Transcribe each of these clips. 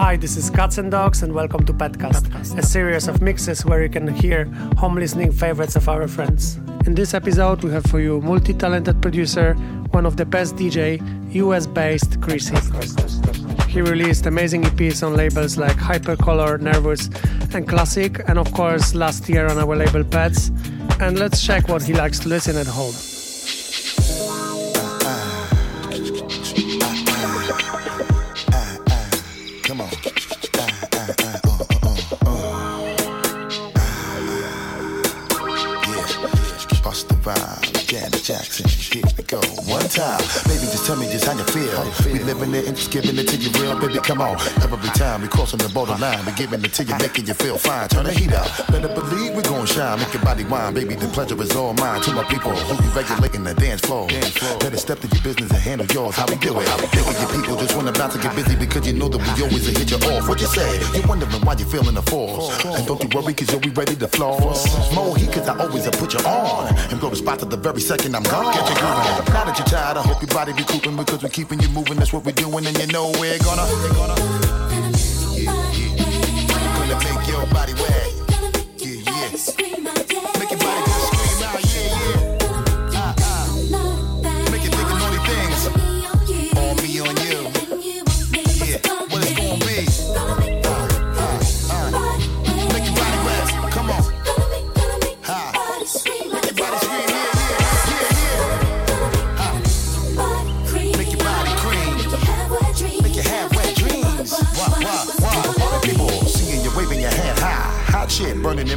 Hi, this is Cats and Dogs, and welcome to Petcast, a series of mixes where you can hear home listening favorites of our friends. In this episode, we have for you multi talented producer, one of the best DJ, US based Chrissy. He released amazing EPs on labels like Hypercolor, Nervous, and Classic, and of course, last year on our label Pets. And let's check what he likes to listen at home. Time. Baby, just tell me just how you feel. How you feel. We living it and just giving it to you real, baby. Come on. Every time we crossing the borderline, we giving it to you, making you feel fine. Turn the heat up. Better believe we gon' shine. Make your body wine, baby. The pleasure is all mine. To my people who be regulating the dance floor. Dance floor. Better step to your business and handle yours. How we do it? How we do it? Your people just wanna bounce and get busy because you know that we always hit you off. What you say? You wondering why you feeling the force. And don't you worry, cause you'll be ready to floss. More heat, cause I always put you on. And go to spot to the very second I'm gone. Get you grooving. Now that you're tired, I hope your body be cooping because we're keeping you moving. That's what we're doing, and you know we're gonna. We're gonna yeah, yeah. Make your body wet. burning and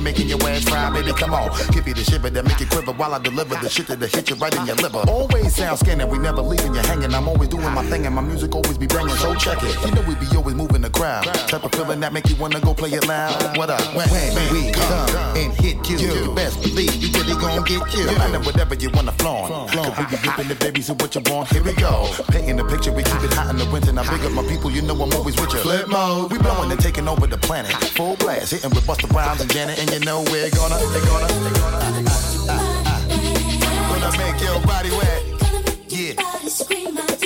making your ass fry, baby. Come on, give you the shiver that make you quiver while I deliver the shit that'll hit you right in your liver. Always sound scanning, we never leaving you hanging. I'm always doing my thing and my music always be banging. So check it. You know we be always moving the crowd. Type of feeling that make you wanna go play it loud. What up? When, when we come and hit you, you best believe you really gon' get you. No matter whatever you wanna flaunt. Cause we be ripping the babies and what you want. Here we go. Painting the picture, we keep it hot in the winter. Now big up my people, you know I'm always with you. Flip mode, we blowing and taking over the planet. Full blast, hitting with Busta Rhymes and Janet, and you know we're gonna, they're gonna, they're gonna, uh, uh, uh, gonna make your body wet. Yeah.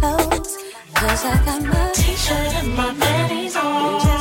Cause I got my t shirt and my panties on.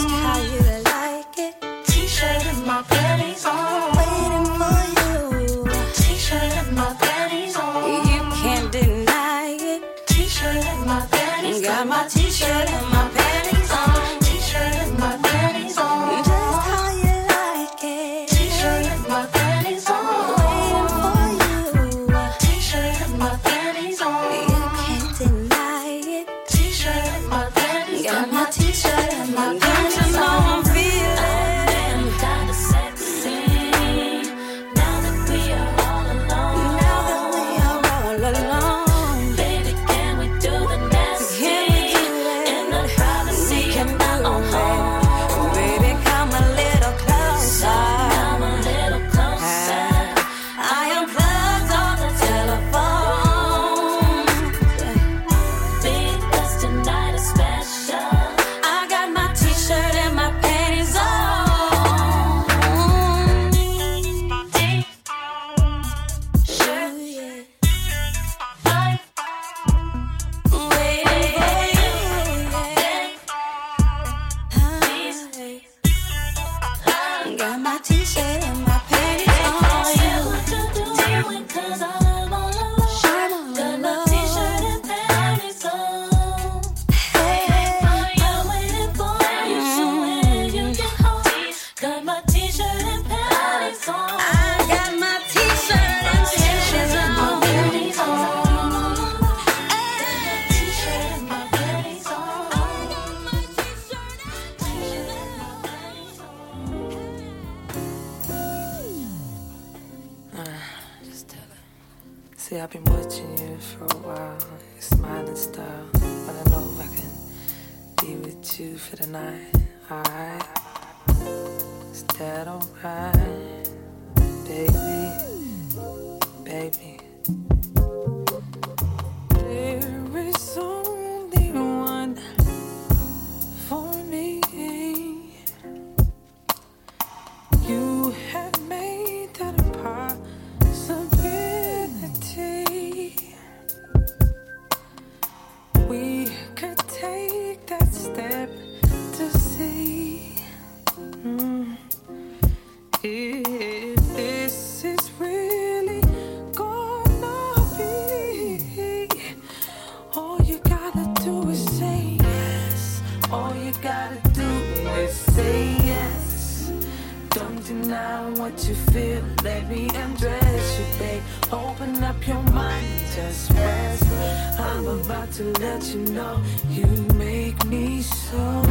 To let you know you make me so.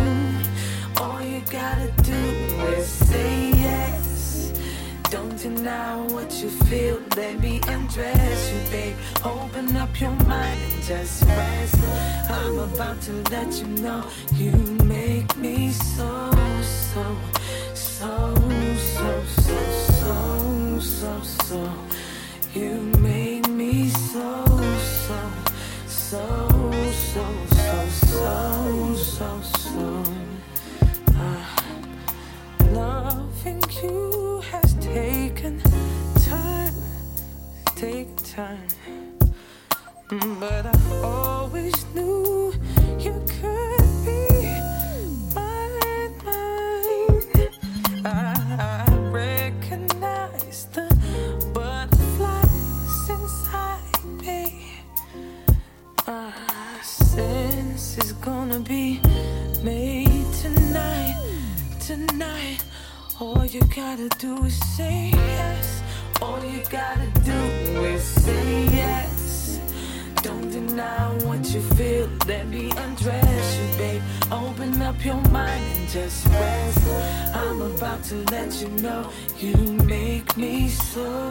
All you gotta do is say yes. Don't deny what you feel. Let me undress you, babe. Open up your mind and just rest. I'm about to let you know you make me so, so, so, so, so, so, so, so. You make me so, so, so, so, so, so, so, so. Ah. Loving you has taken time, take time. But I always knew gonna be made tonight, tonight. All you gotta do is say yes. All you gotta do is say yes. Don't deny what you feel. Let me undress you, babe. Open up your mind and just rest. I'm about to let you know you make me so.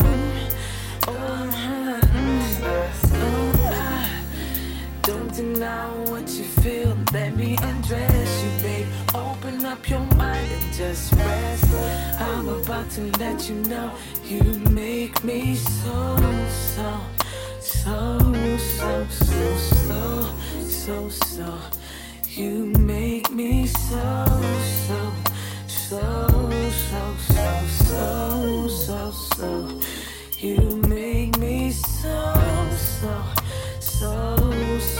Oh, ah. Don't deny what you feel, let me undress you, babe. Open up your mind and just rest. I'm about to let you know you make me so, so, so, so, so, so, so, so. You make me so, so, so, so, so, so, so, so. You make me so, so, so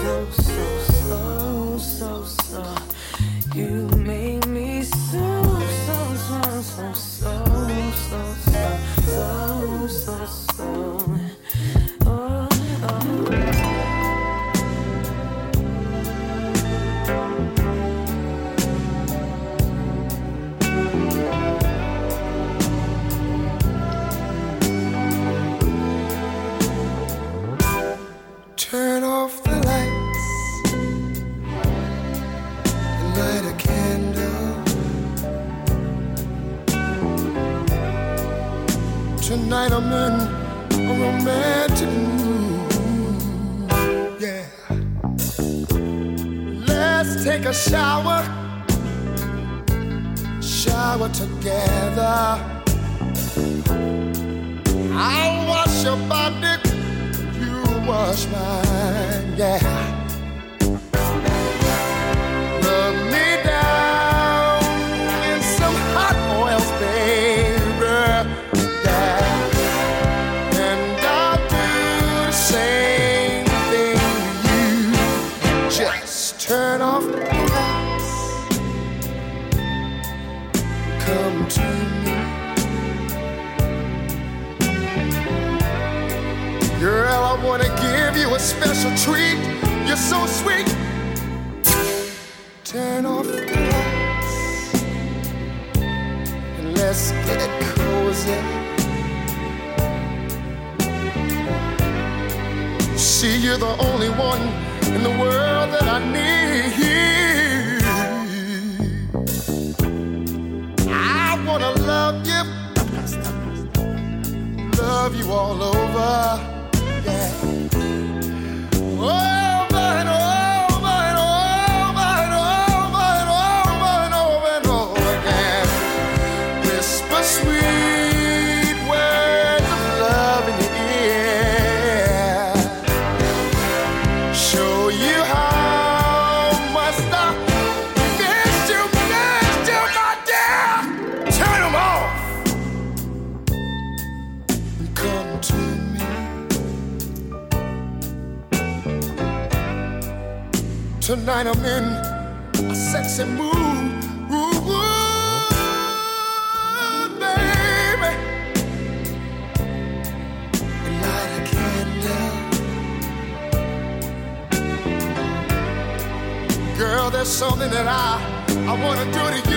so, so, so, so. You make me so, so, so, so, so. Tonight I'm in a romantic mood. Yeah. Let's take a shower. Shower together. I'll wash your body. You wash mine. Yeah. You a treat. You're so sweet. Turn off the lights and let's get cozy. See, you're the only one in the world that I need. I wanna love you, love you all over. Tonight I'm in a sexy mood. Ooh, ooh, baby. Light a candle. Girl, there's something that I I wanna do to you.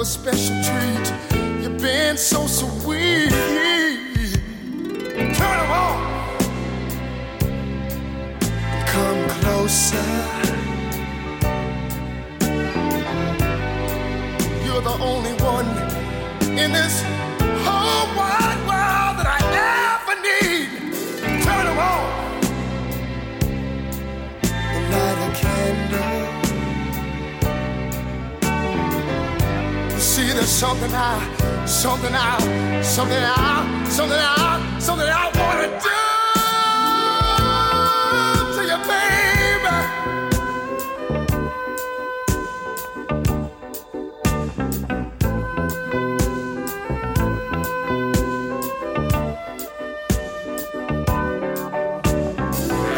A special treat. You've been so sweet. Turn 'em on. Come closer. You're the only one in this whole wide See, there's something I, something I, something I, something I, something I wanna do to you, baby.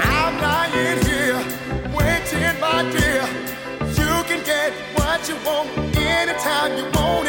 I'm lying here, waiting, my dear. You can get what you want anytime you want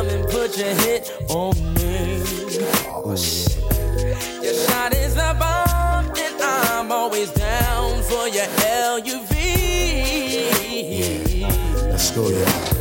come and put your hit on me. Oh, shit. Your shot is a bomb, and I'm always down for your LUV. Yeah. Let's go, yeah.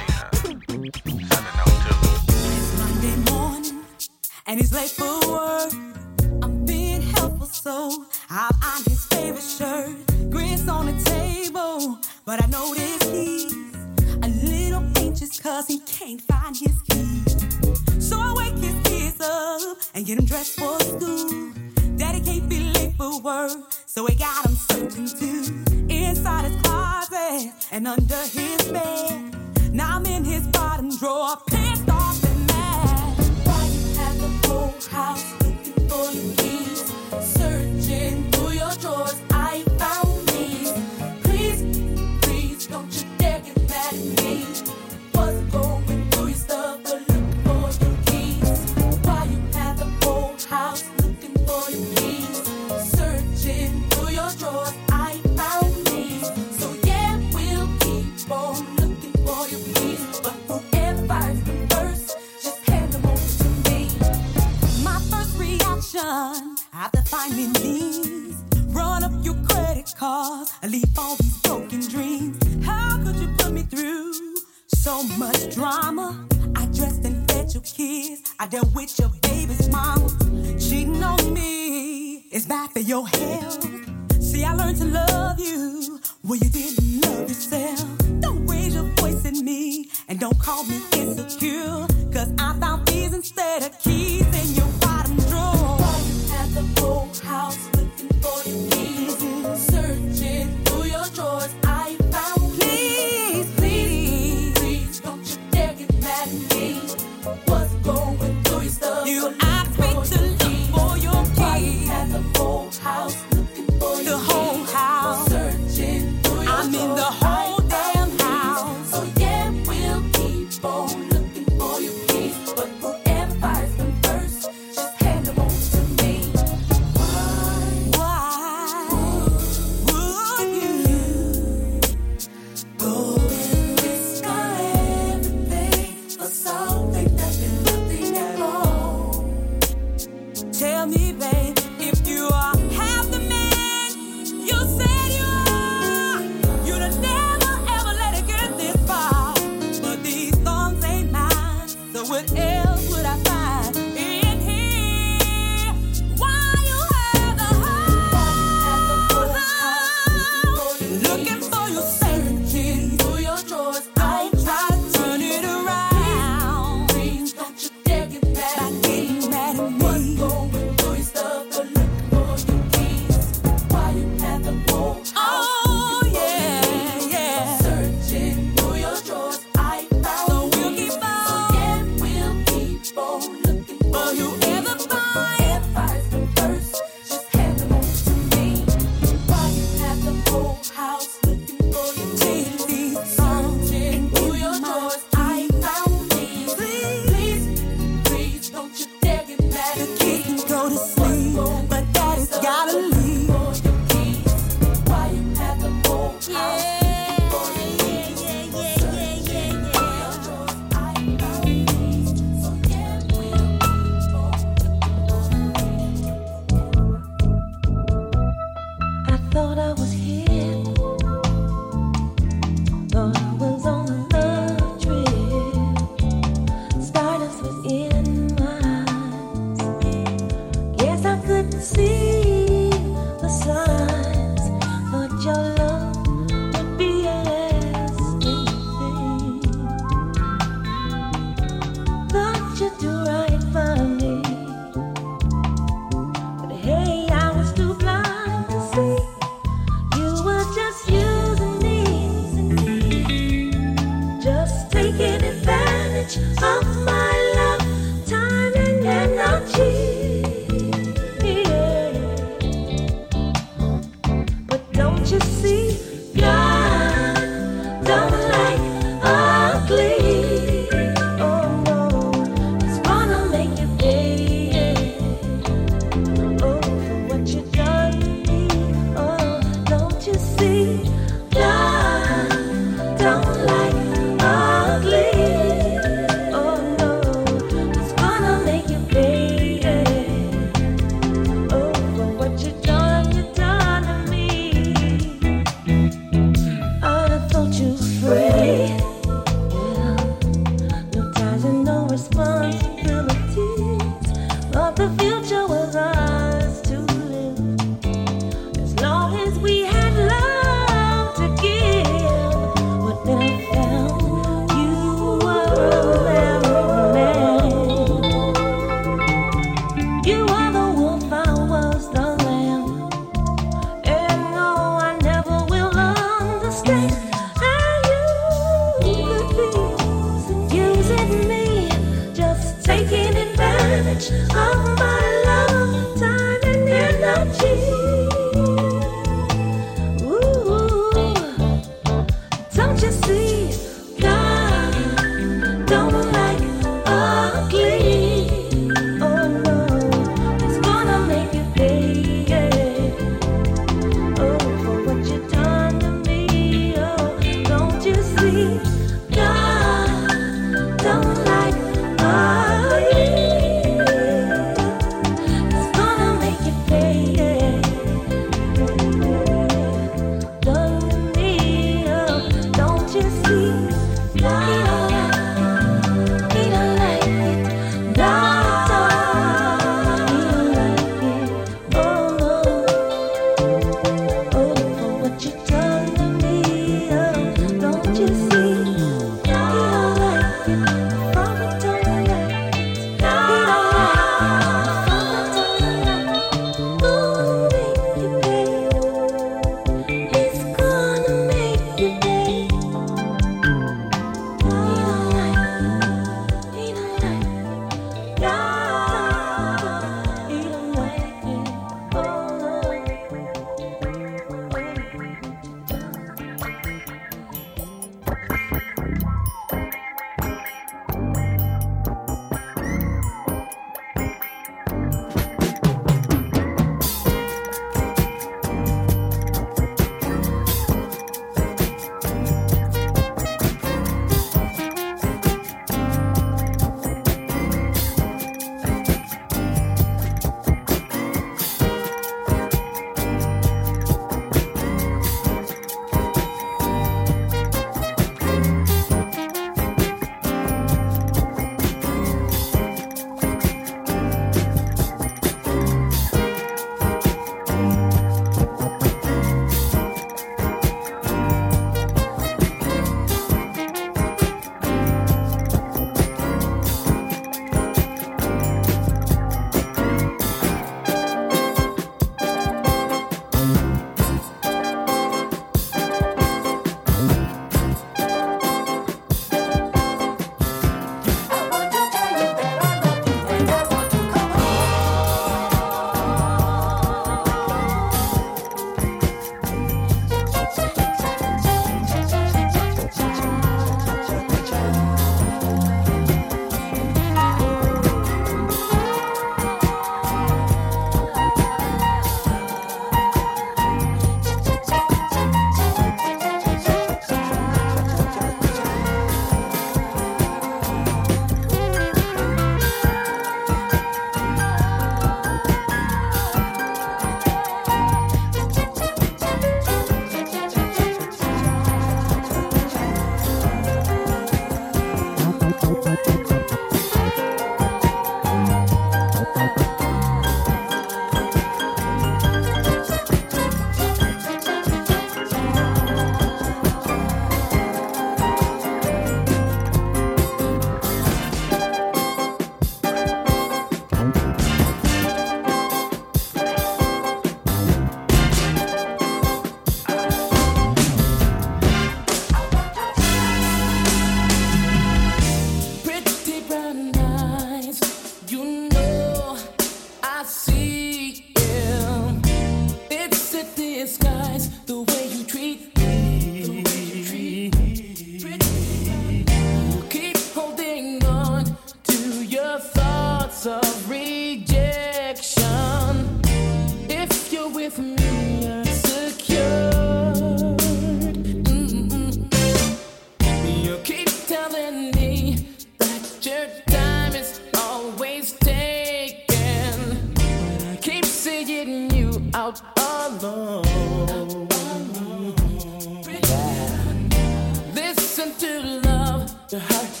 Love, your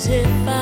as if I've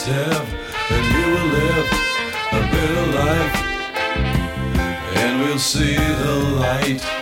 captive, and you will live a better life, and we'll see the light.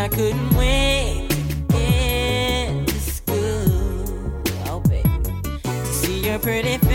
I couldn't wait to get to school. Oh, baby, to see your pretty face.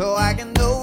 so I can know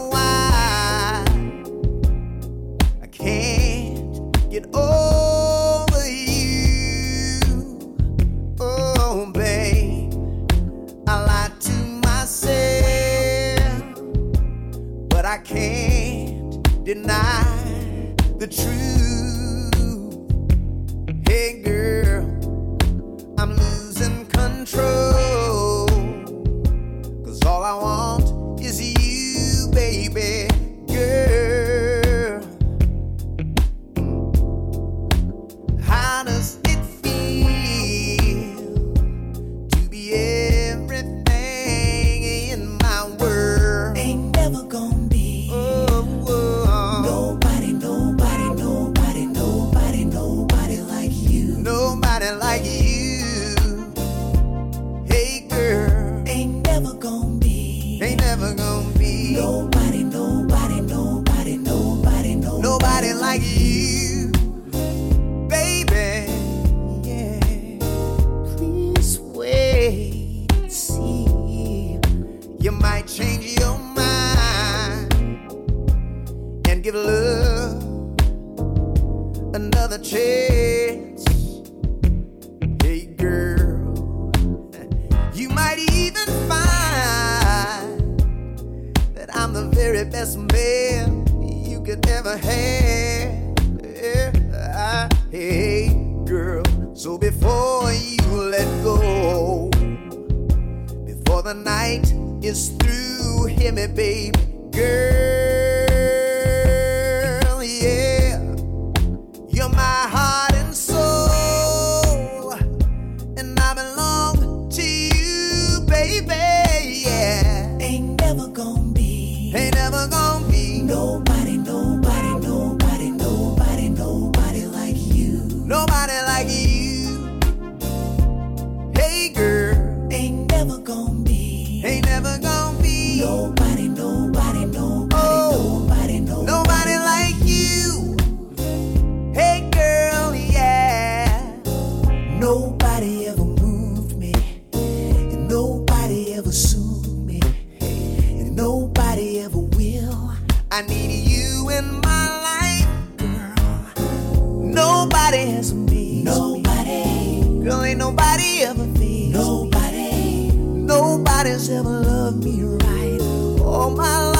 nobody's ever loved me right all my life.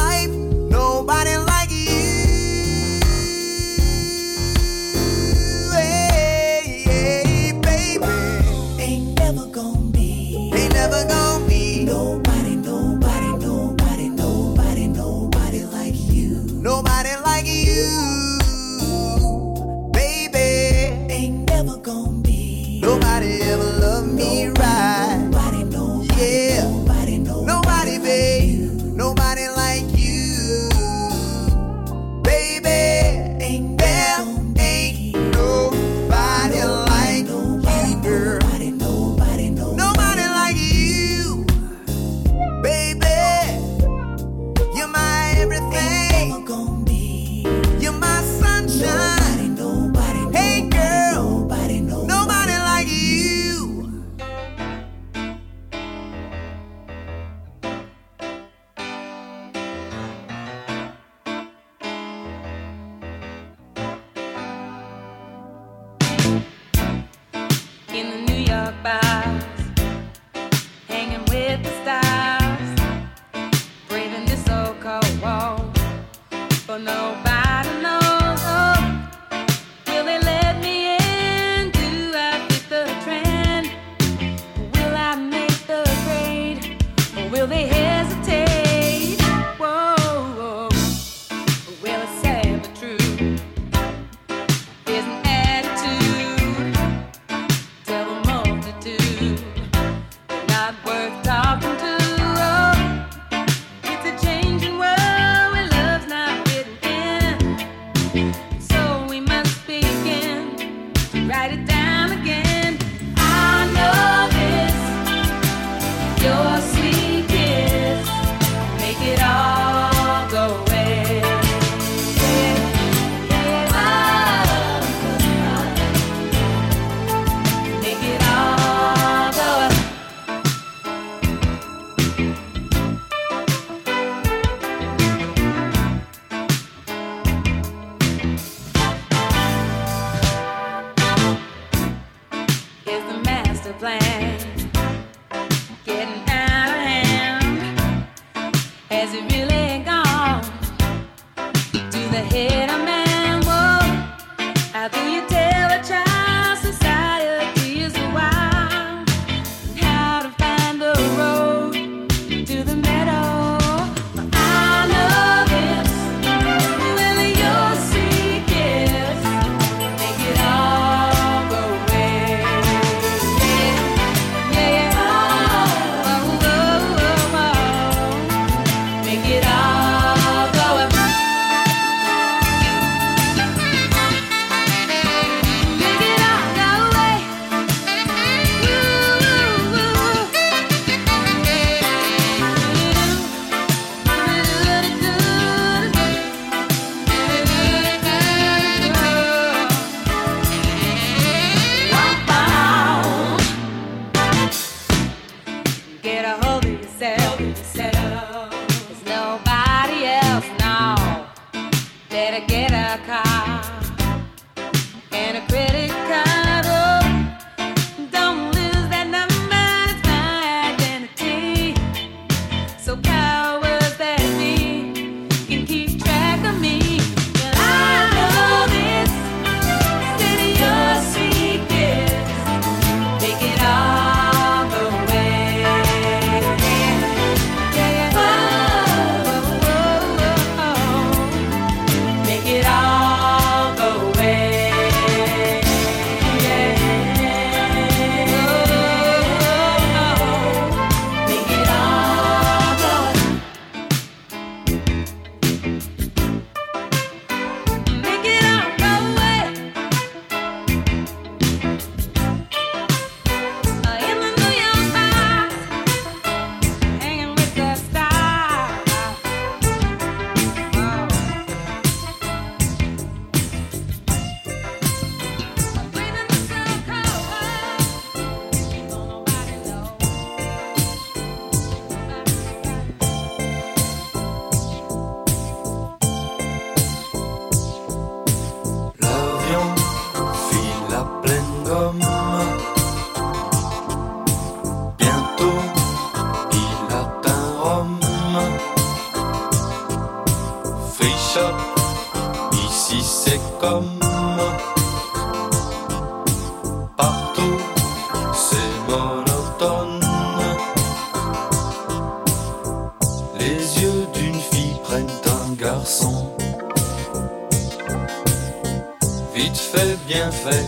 Vite fait, bien fait,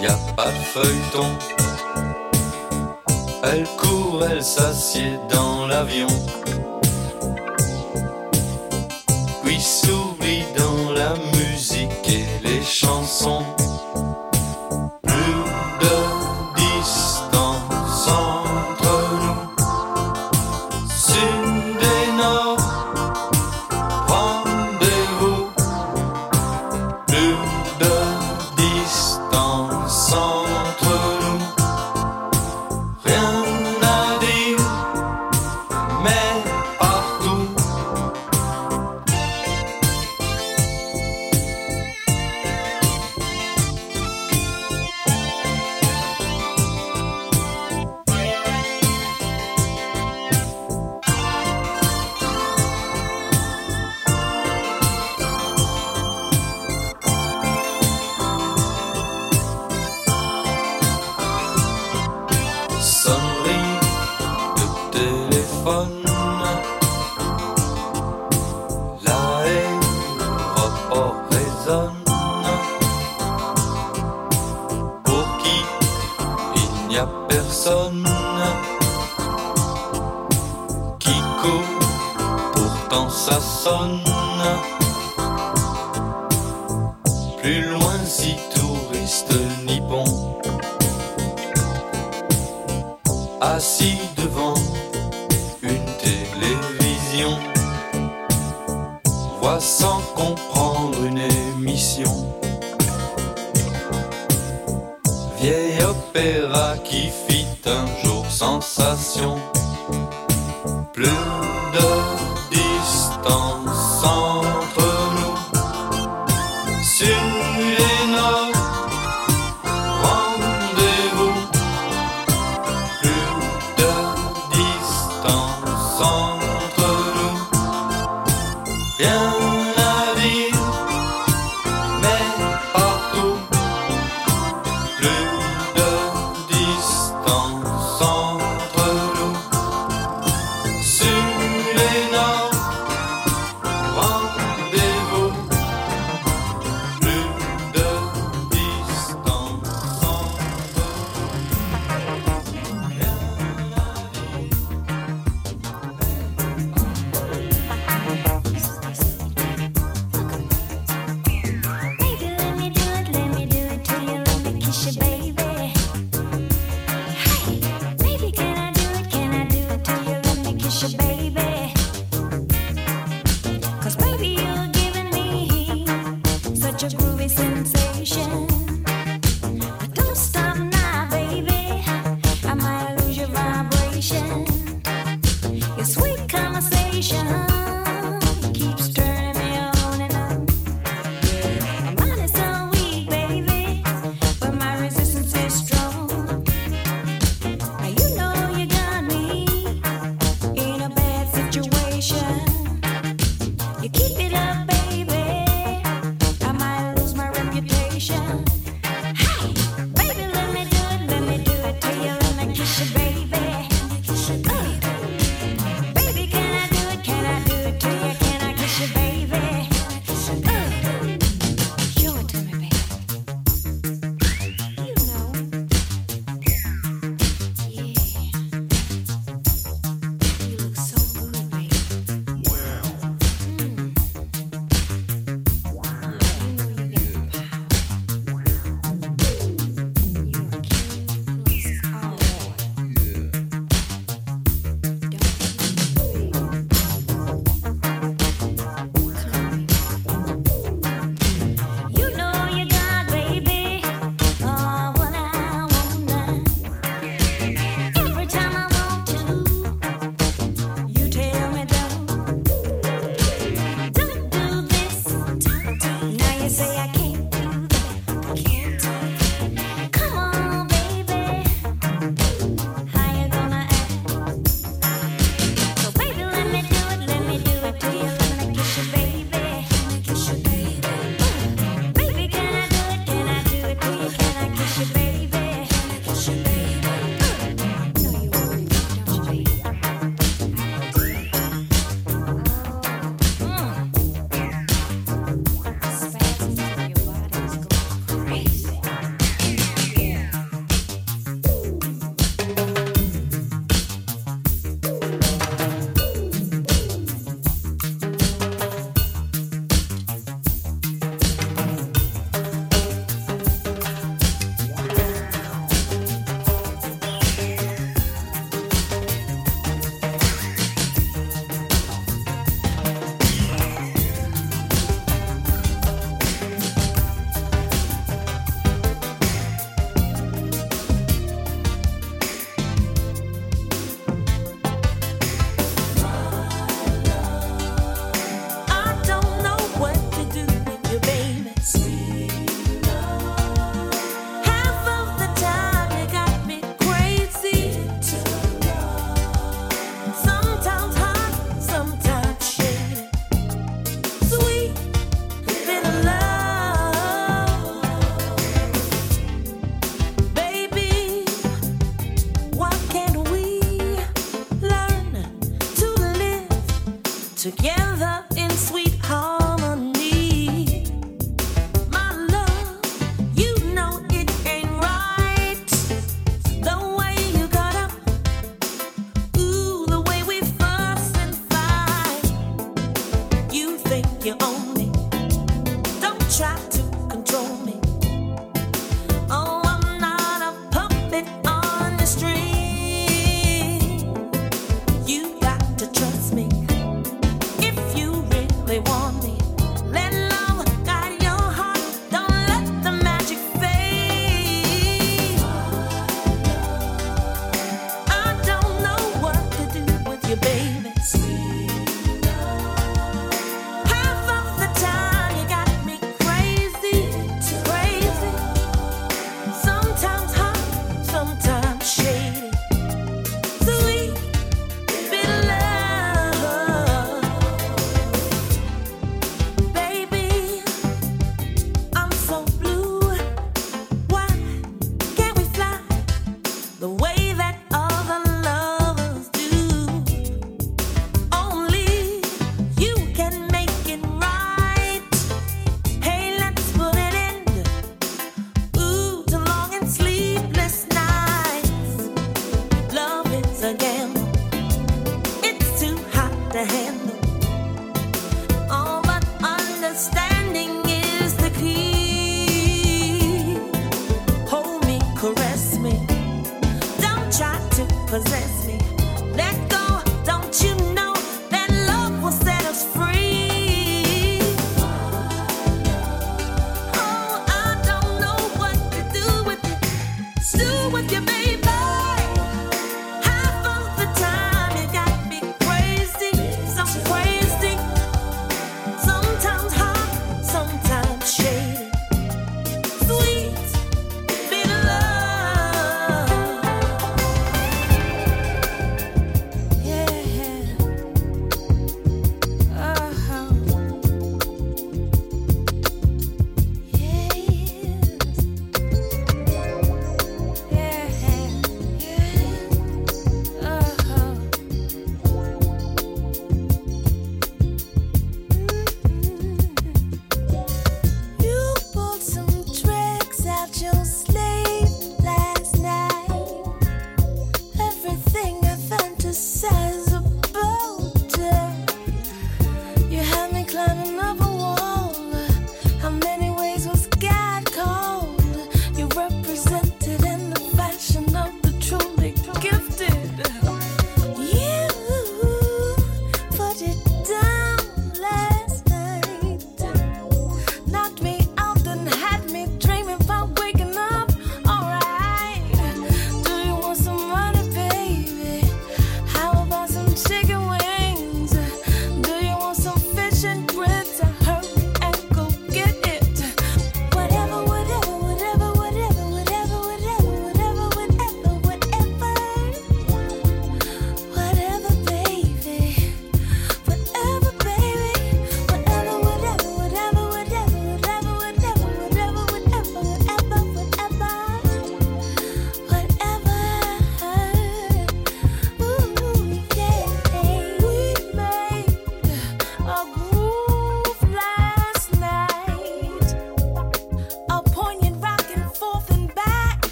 y a pas de feuilleton. Elle court, elle s'assied dans l'avion. Puis s'oublie dans la musique et les chansons.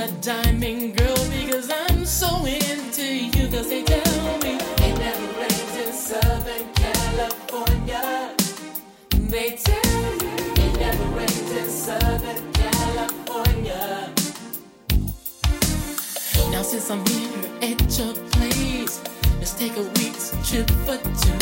a diamond girl because I'm so into you. Cause they tell me it never rains in Southern California. They tell me it never rains in Southern California. Now, since I'm here at your place, let's take a week's trip for two.